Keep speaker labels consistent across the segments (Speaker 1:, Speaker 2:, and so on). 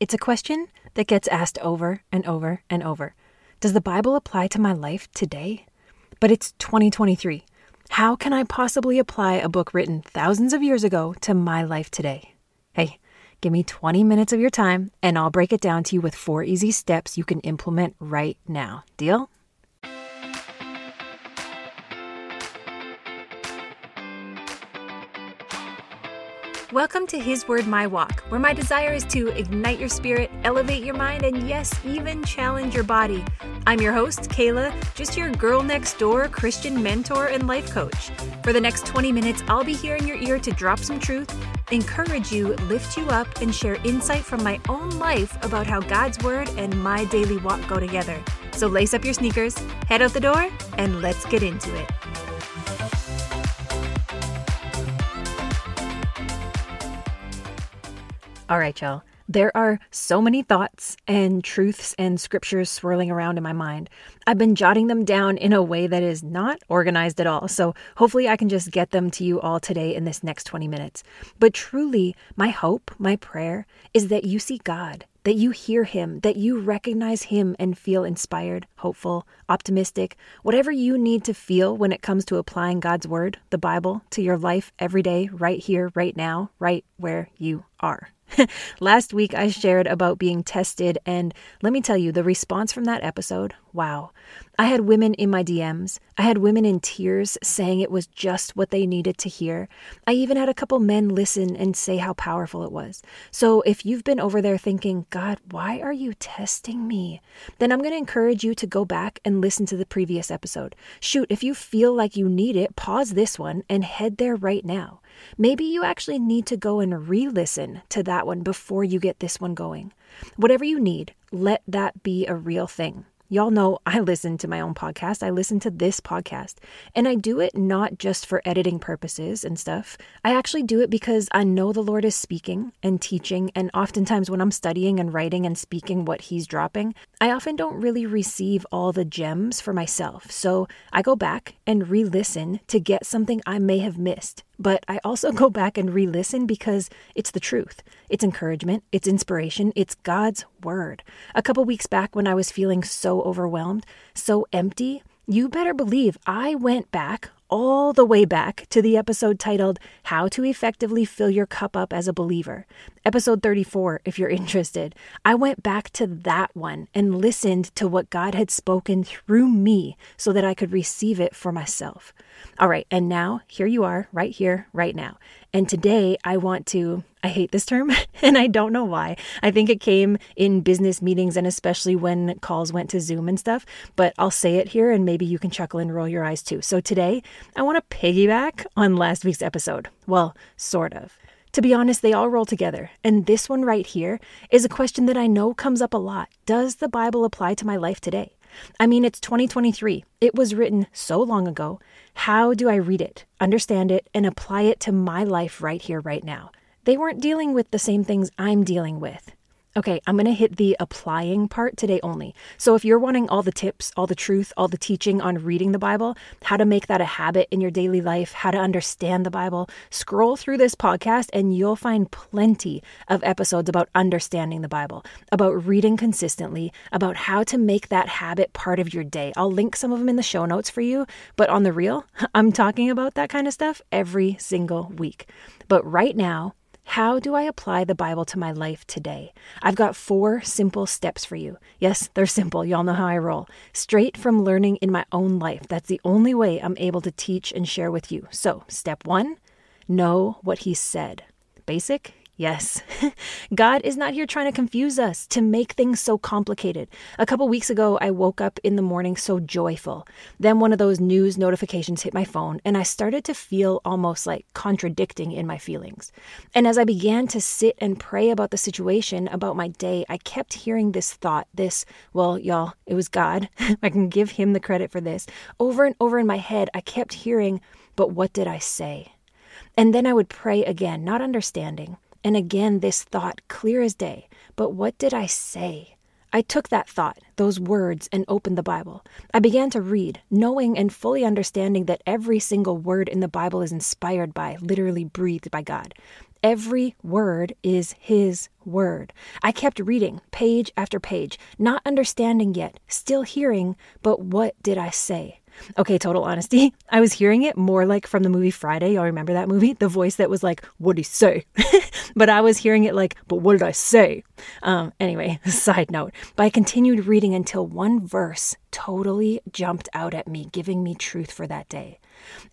Speaker 1: It's a question that gets asked over and over and over. Does the Bible apply to my life today? But it's 2023. How can I possibly apply a book written thousands of years ago to my life today? Hey, give me 20 minutes of your time and I'll break it down to you with four easy steps you can implement right now. Deal? Welcome to His Word My Walk, where my desire is to ignite your spirit, elevate your mind, and yes, even challenge your body. I'm your host, Kayla, just your girl next door Christian mentor and life coach. For the next 20 minutes, I'll be here in your ear to drop some truth, encourage you, lift you up, and share insight from my own life about how God's Word and my daily walk go together. So lace up your sneakers, head out the door, and let's get into it. All right, y'all. There are so many thoughts and truths and scriptures swirling around in my mind. I've been jotting them down in a way that is not organized at all, so hopefully I can just get them to you all today in this next 20 minutes. But truly, my hope, my prayer, is that you see God, that you hear Him, that you recognize Him and feel inspired, hopeful, optimistic, whatever you need to feel when it comes to applying God's Word, the Bible, to your life every day, right here, right now, right where you are. Last week, I shared about being tested, and let me tell you, the response from that episode wow. I had women in my DMs. I had women in tears saying it was just what they needed to hear. I even had a couple men listen and say how powerful it was. So if you've been over there thinking, God, why are you testing me? Then I'm going to encourage you to go back and listen to the previous episode. Shoot, if you feel like you need it, pause this one and head there right now. Maybe you actually need to go and re listen to that one before you get this one going. Whatever you need, let that be a real thing. Y'all know I listen to my own podcast. I listen to this podcast. And I do it not just for editing purposes and stuff. I actually do it because I know the Lord is speaking and teaching. And oftentimes, when I'm studying and writing and speaking what He's dropping, I often don't really receive all the gems for myself. So I go back and re listen to get something I may have missed. But I also go back and re listen because it's the truth. It's encouragement, it's inspiration, it's God's word. A couple weeks back, when I was feeling so overwhelmed, so empty, you better believe I went back all the way back to the episode titled How to Effectively Fill Your Cup Up as a Believer. Episode 34, if you're interested. I went back to that one and listened to what God had spoken through me so that I could receive it for myself. All right, and now here you are, right here, right now. And today I want to, I hate this term and I don't know why. I think it came in business meetings and especially when calls went to Zoom and stuff, but I'll say it here and maybe you can chuckle and roll your eyes too. So today I want to piggyback on last week's episode. Well, sort of. To be honest, they all roll together. And this one right here is a question that I know comes up a lot. Does the Bible apply to my life today? I mean, it's 2023. It was written so long ago. How do I read it, understand it, and apply it to my life right here, right now? They weren't dealing with the same things I'm dealing with. Okay, I'm going to hit the applying part today only. So, if you're wanting all the tips, all the truth, all the teaching on reading the Bible, how to make that a habit in your daily life, how to understand the Bible, scroll through this podcast and you'll find plenty of episodes about understanding the Bible, about reading consistently, about how to make that habit part of your day. I'll link some of them in the show notes for you, but on the real, I'm talking about that kind of stuff every single week. But right now, how do I apply the Bible to my life today? I've got four simple steps for you. Yes, they're simple. Y'all know how I roll. Straight from learning in my own life. That's the only way I'm able to teach and share with you. So, step one know what He said. Basic, Yes, God is not here trying to confuse us, to make things so complicated. A couple weeks ago, I woke up in the morning so joyful. Then one of those news notifications hit my phone, and I started to feel almost like contradicting in my feelings. And as I began to sit and pray about the situation, about my day, I kept hearing this thought this, well, y'all, it was God. I can give him the credit for this. Over and over in my head, I kept hearing, but what did I say? And then I would pray again, not understanding. And again, this thought, clear as day. But what did I say? I took that thought, those words, and opened the Bible. I began to read, knowing and fully understanding that every single word in the Bible is inspired by, literally breathed by God. Every word is His word. I kept reading page after page, not understanding yet, still hearing, but what did I say? Okay, total honesty. I was hearing it more like from the movie Friday. Y'all remember that movie? The voice that was like, What'd he say? but I was hearing it like, But what did I say? Um, anyway, side note. But I continued reading until one verse totally jumped out at me, giving me truth for that day.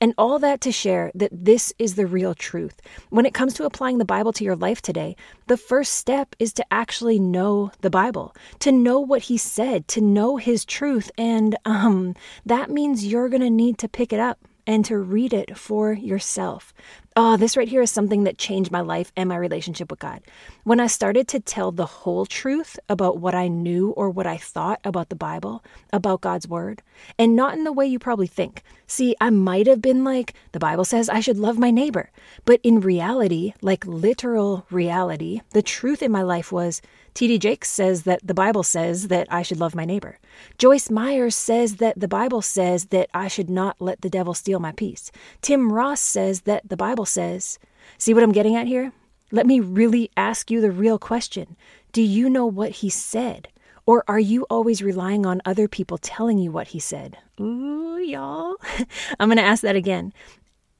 Speaker 1: And all that to share that this is the real truth. When it comes to applying the Bible to your life today, the first step is to actually know the Bible, to know what He said, to know His truth. And um, that means you're going to need to pick it up and to read it for yourself. Oh, this right here is something that changed my life and my relationship with God. When I started to tell the whole truth about what I knew or what I thought about the Bible, about God's Word, and not in the way you probably think. See, I might have been like, the Bible says I should love my neighbor. But in reality, like literal reality, the truth in my life was T.D. Jakes says that the Bible says that I should love my neighbor. Joyce Meyers says that the Bible says that I should not let the devil steal my peace. Tim Ross says that the Bible says. See what I'm getting at here? Let me really ask you the real question Do you know what he said? Or are you always relying on other people telling you what he said? Ooh, y'all. I'm going to ask that again.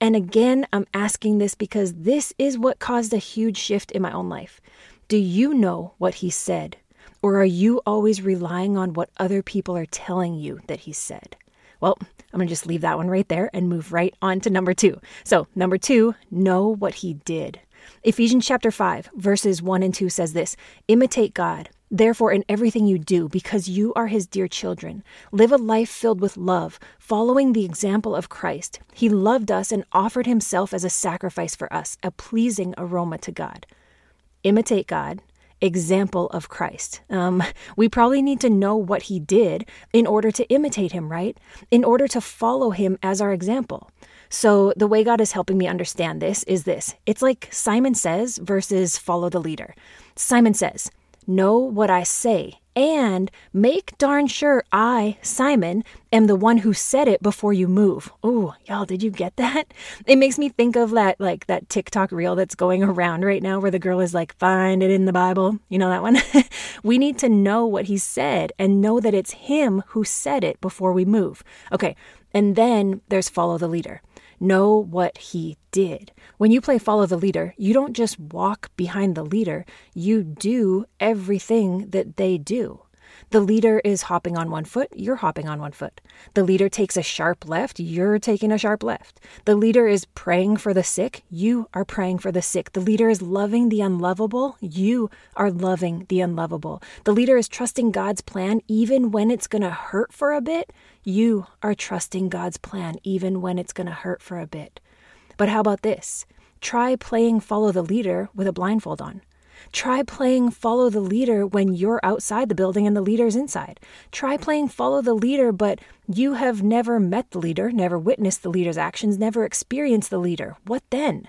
Speaker 1: And again, I'm asking this because this is what caused a huge shift in my own life. Do you know what he said? Or are you always relying on what other people are telling you that he said? Well, I'm going to just leave that one right there and move right on to number two. So, number two, know what he did. Ephesians chapter 5, verses 1 and 2 says this Imitate God, therefore, in everything you do, because you are his dear children. Live a life filled with love, following the example of Christ. He loved us and offered himself as a sacrifice for us, a pleasing aroma to God imitate God, example of Christ. Um, we probably need to know what he did in order to imitate him, right? In order to follow him as our example. So, the way God is helping me understand this is this it's like Simon says versus follow the leader. Simon says, Know what I say and make darn sure I, Simon, am the one who said it before you move. Oh, y'all, did you get that? It makes me think of that like that TikTok reel that's going around right now where the girl is like, find it in the Bible. You know that one? we need to know what he said and know that it's him who said it before we move. Okay, and then there's follow the leader know what he did. When you play follow the leader, you don't just walk behind the leader, you do everything that they do. The leader is hopping on one foot, you're hopping on one foot. The leader takes a sharp left, you're taking a sharp left. The leader is praying for the sick, you are praying for the sick. The leader is loving the unlovable, you are loving the unlovable. The leader is trusting God's plan even when it's going to hurt for a bit, you are trusting God's plan even when it's going to hurt for a bit. But how about this? Try playing follow the leader with a blindfold on. Try playing follow the leader when you're outside the building and the leader's inside. Try playing follow the leader, but you have never met the leader, never witnessed the leader's actions, never experienced the leader. What then?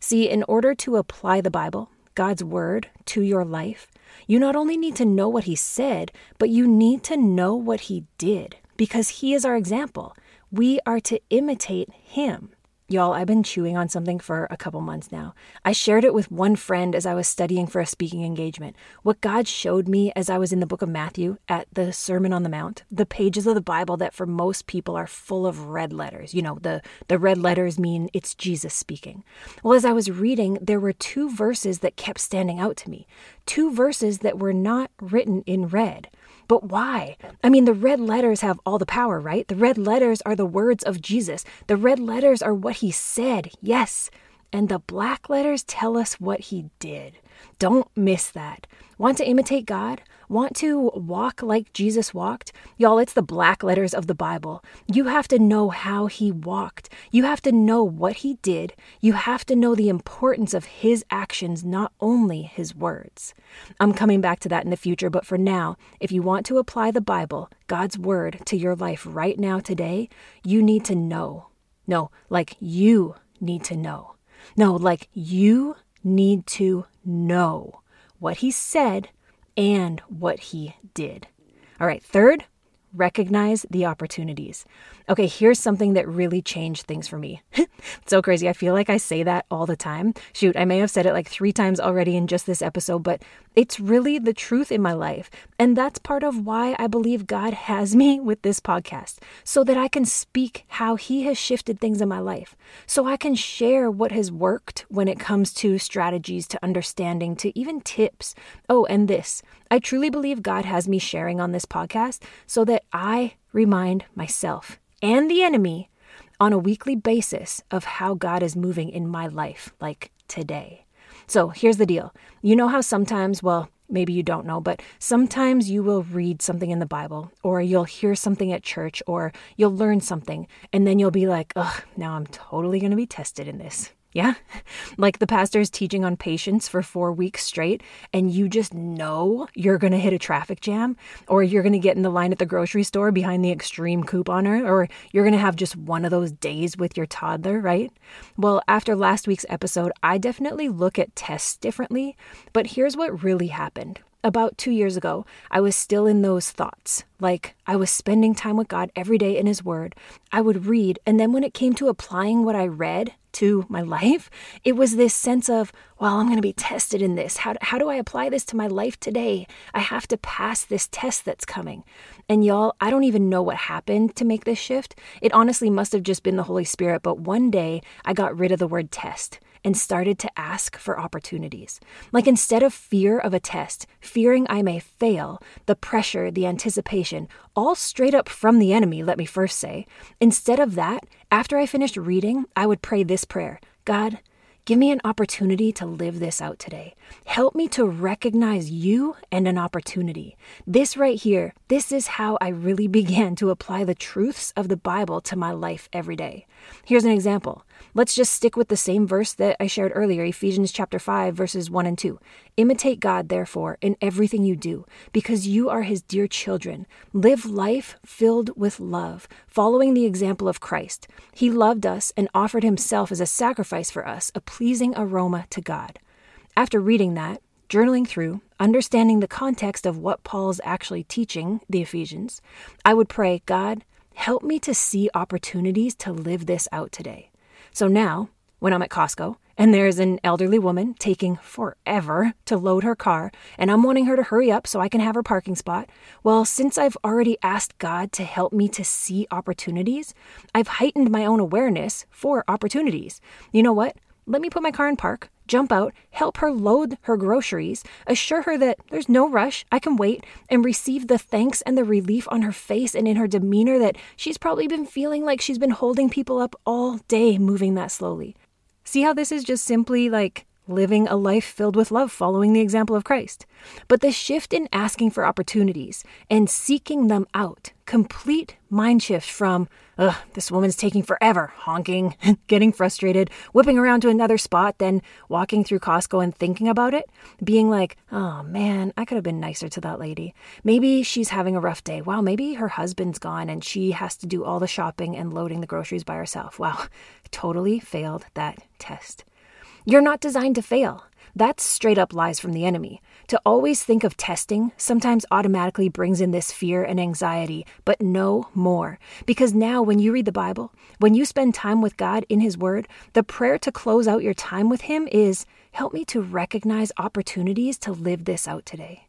Speaker 1: See, in order to apply the Bible, God's word, to your life, you not only need to know what he said, but you need to know what he did because he is our example. We are to imitate him. Y'all, I've been chewing on something for a couple months now. I shared it with one friend as I was studying for a speaking engagement. What God showed me as I was in the book of Matthew at the Sermon on the Mount, the pages of the Bible that for most people are full of red letters. You know, the, the red letters mean it's Jesus speaking. Well, as I was reading, there were two verses that kept standing out to me. Two verses that were not written in red. But why? I mean, the red letters have all the power, right? The red letters are the words of Jesus. The red letters are what he said, yes. And the black letters tell us what he did. Don't miss that. Want to imitate God? Want to walk like Jesus walked? Y'all, it's the black letters of the Bible. You have to know how he walked. You have to know what he did. You have to know the importance of his actions, not only his words. I'm coming back to that in the future, but for now, if you want to apply the Bible, God's word, to your life right now, today, you need to know. No, like you need to know. No, like you need to know what he said and what he did. All right, third, recognize the opportunities. Okay, here's something that really changed things for me. so crazy. I feel like I say that all the time. Shoot, I may have said it like three times already in just this episode, but it's really the truth in my life. And that's part of why I believe God has me with this podcast, so that I can speak how He has shifted things in my life, so I can share what has worked when it comes to strategies, to understanding, to even tips. Oh, and this I truly believe God has me sharing on this podcast so that I remind myself and the enemy on a weekly basis of how God is moving in my life, like today. So here's the deal. You know how sometimes, well, maybe you don't know, but sometimes you will read something in the Bible or you'll hear something at church or you'll learn something and then you'll be like, ugh, now I'm totally going to be tested in this. Yeah. Like the pastor's teaching on patience for four weeks straight, and you just know you're going to hit a traffic jam, or you're going to get in the line at the grocery store behind the extreme couponer, or you're going to have just one of those days with your toddler, right? Well, after last week's episode, I definitely look at tests differently, but here's what really happened about two years ago, I was still in those thoughts. Like I was spending time with God every day in His Word. I would read, and then when it came to applying what I read to my life, it was this sense of, well, I'm going to be tested in this. How, how do I apply this to my life today? I have to pass this test that's coming. And y'all, I don't even know what happened to make this shift. It honestly must have just been the Holy Spirit, but one day I got rid of the word test and started to ask for opportunities. Like instead of fear of a test, fearing I may fail, the pressure, the anticipation, all straight up from the enemy, let me first say, instead of that, after I finished reading, I would pray this prayer God, Give me an opportunity to live this out today. Help me to recognize you and an opportunity. This right here, this is how I really began to apply the truths of the Bible to my life every day. Here's an example. Let's just stick with the same verse that I shared earlier, Ephesians chapter 5 verses 1 and 2. Imitate God therefore in everything you do, because you are his dear children. Live life filled with love, following the example of Christ. He loved us and offered himself as a sacrifice for us, a pleasing aroma to God. After reading that, journaling through, understanding the context of what Paul's actually teaching the Ephesians, I would pray, God, help me to see opportunities to live this out today. So now, when I'm at Costco and there's an elderly woman taking forever to load her car, and I'm wanting her to hurry up so I can have her parking spot, well, since I've already asked God to help me to see opportunities, I've heightened my own awareness for opportunities. You know what? Let me put my car in park, jump out, help her load her groceries, assure her that there's no rush, I can wait, and receive the thanks and the relief on her face and in her demeanor that she's probably been feeling like she's been holding people up all day moving that slowly. See how this is just simply like living a life filled with love, following the example of Christ. But the shift in asking for opportunities and seeking them out, complete mind shift from, ugh, this woman's taking forever, honking, getting frustrated, whipping around to another spot, then walking through Costco and thinking about it, being like, oh man, I could have been nicer to that lady. Maybe she's having a rough day. Wow, maybe her husband's gone and she has to do all the shopping and loading the groceries by herself. Wow, totally failed that test. You're not designed to fail. That's straight up lies from the enemy. To always think of testing sometimes automatically brings in this fear and anxiety, but no more. Because now, when you read the Bible, when you spend time with God in His Word, the prayer to close out your time with Him is Help me to recognize opportunities to live this out today.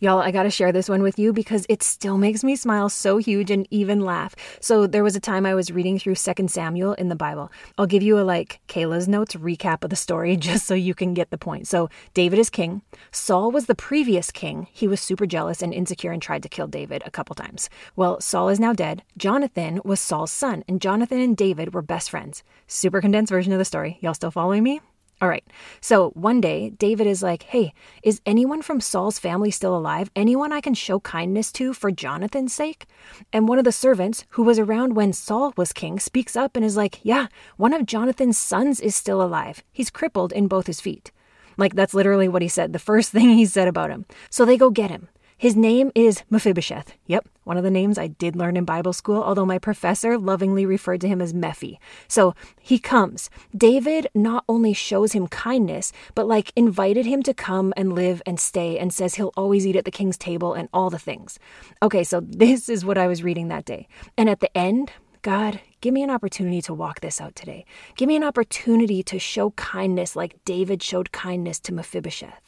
Speaker 1: Y'all, I gotta share this one with you because it still makes me smile so huge and even laugh. So, there was a time I was reading through 2 Samuel in the Bible. I'll give you a like Kayla's notes recap of the story just so you can get the point. So, David is king. Saul was the previous king. He was super jealous and insecure and tried to kill David a couple times. Well, Saul is now dead. Jonathan was Saul's son, and Jonathan and David were best friends. Super condensed version of the story. Y'all still following me? All right. So one day, David is like, Hey, is anyone from Saul's family still alive? Anyone I can show kindness to for Jonathan's sake? And one of the servants, who was around when Saul was king, speaks up and is like, Yeah, one of Jonathan's sons is still alive. He's crippled in both his feet. Like, that's literally what he said, the first thing he said about him. So they go get him. His name is Mephibosheth. Yep, one of the names I did learn in Bible school, although my professor lovingly referred to him as Mephi. So he comes. David not only shows him kindness, but like invited him to come and live and stay and says he'll always eat at the king's table and all the things. Okay, so this is what I was reading that day. And at the end, God, give me an opportunity to walk this out today. Give me an opportunity to show kindness like David showed kindness to Mephibosheth.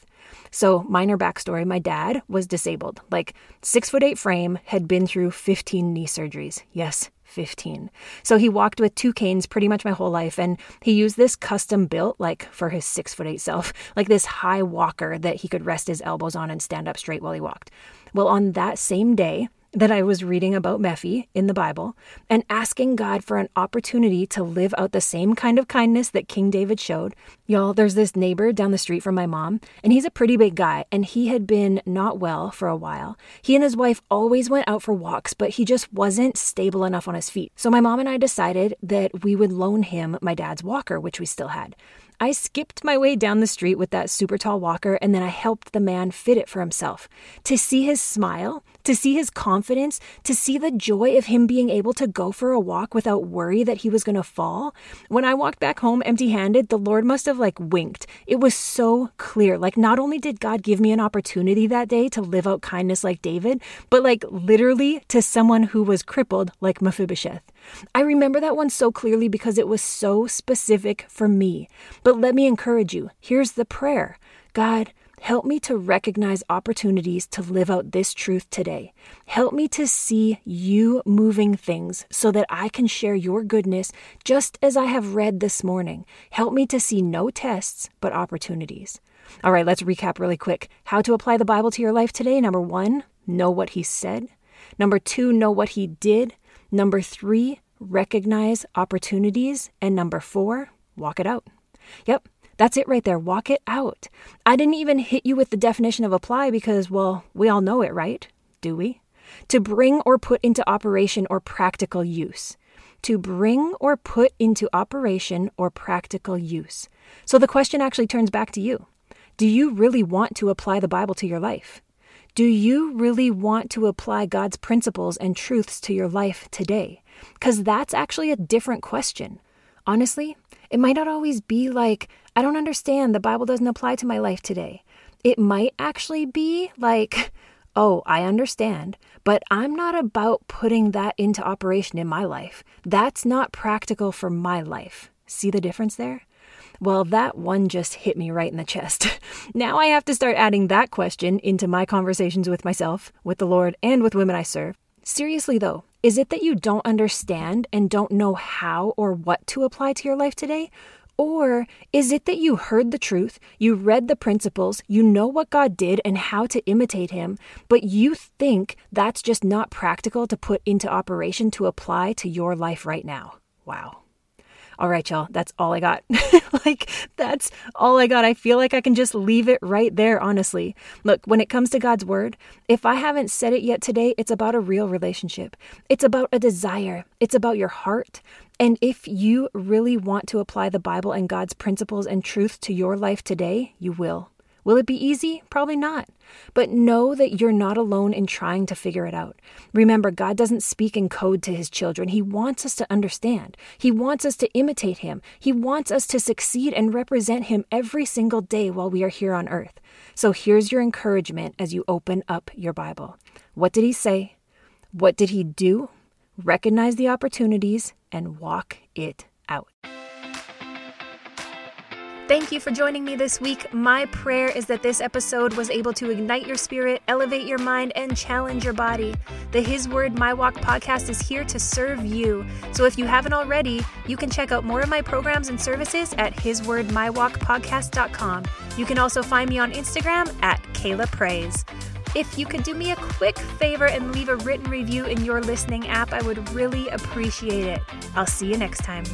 Speaker 1: So, minor backstory my dad was disabled, like six foot eight frame, had been through 15 knee surgeries. Yes, 15. So he walked with two canes pretty much my whole life, and he used this custom built, like for his six foot eight self, like this high walker that he could rest his elbows on and stand up straight while he walked. Well, on that same day, that I was reading about Mephi in the Bible and asking God for an opportunity to live out the same kind of kindness that King David showed. Y'all, there's this neighbor down the street from my mom, and he's a pretty big guy, and he had been not well for a while. He and his wife always went out for walks, but he just wasn't stable enough on his feet. So my mom and I decided that we would loan him my dad's walker, which we still had. I skipped my way down the street with that super tall walker and then I helped the man fit it for himself. To see his smile, to see his confidence, to see the joy of him being able to go for a walk without worry that he was going to fall. When I walked back home empty handed, the Lord must have like winked. It was so clear. Like, not only did God give me an opportunity that day to live out kindness like David, but like literally to someone who was crippled like Mephibosheth. I remember that one so clearly because it was so specific for me. But let me encourage you here's the prayer God, help me to recognize opportunities to live out this truth today. Help me to see you moving things so that I can share your goodness just as I have read this morning. Help me to see no tests, but opportunities. All right, let's recap really quick. How to apply the Bible to your life today. Number one, know what he said. Number two, know what he did. Number three, recognize opportunities. And number four, walk it out. Yep, that's it right there. Walk it out. I didn't even hit you with the definition of apply because, well, we all know it, right? Do we? To bring or put into operation or practical use. To bring or put into operation or practical use. So the question actually turns back to you. Do you really want to apply the Bible to your life? Do you really want to apply God's principles and truths to your life today? Because that's actually a different question. Honestly, it might not always be like, I don't understand, the Bible doesn't apply to my life today. It might actually be like, oh, I understand, but I'm not about putting that into operation in my life. That's not practical for my life. See the difference there? Well, that one just hit me right in the chest. now I have to start adding that question into my conversations with myself, with the Lord, and with women I serve. Seriously, though, is it that you don't understand and don't know how or what to apply to your life today? Or is it that you heard the truth, you read the principles, you know what God did and how to imitate Him, but you think that's just not practical to put into operation to apply to your life right now? Wow. All right, y'all, that's all I got. like, that's all I got. I feel like I can just leave it right there, honestly. Look, when it comes to God's word, if I haven't said it yet today, it's about a real relationship. It's about a desire, it's about your heart. And if you really want to apply the Bible and God's principles and truth to your life today, you will. Will it be easy? Probably not. But know that you're not alone in trying to figure it out. Remember, God doesn't speak in code to his children. He wants us to understand. He wants us to imitate him. He wants us to succeed and represent him every single day while we are here on earth. So here's your encouragement as you open up your Bible. What did he say? What did he do? Recognize the opportunities and walk it out. Thank you for joining me this week. My prayer is that this episode was able to ignite your spirit, elevate your mind, and challenge your body. The His Word My Walk podcast is here to serve you. So if you haven't already, you can check out more of my programs and services at hiswordmywalkpodcast.com. You can also find me on Instagram at Kayla Praise. If you could do me a quick favor and leave a written review in your listening app, I would really appreciate it. I'll see you next time.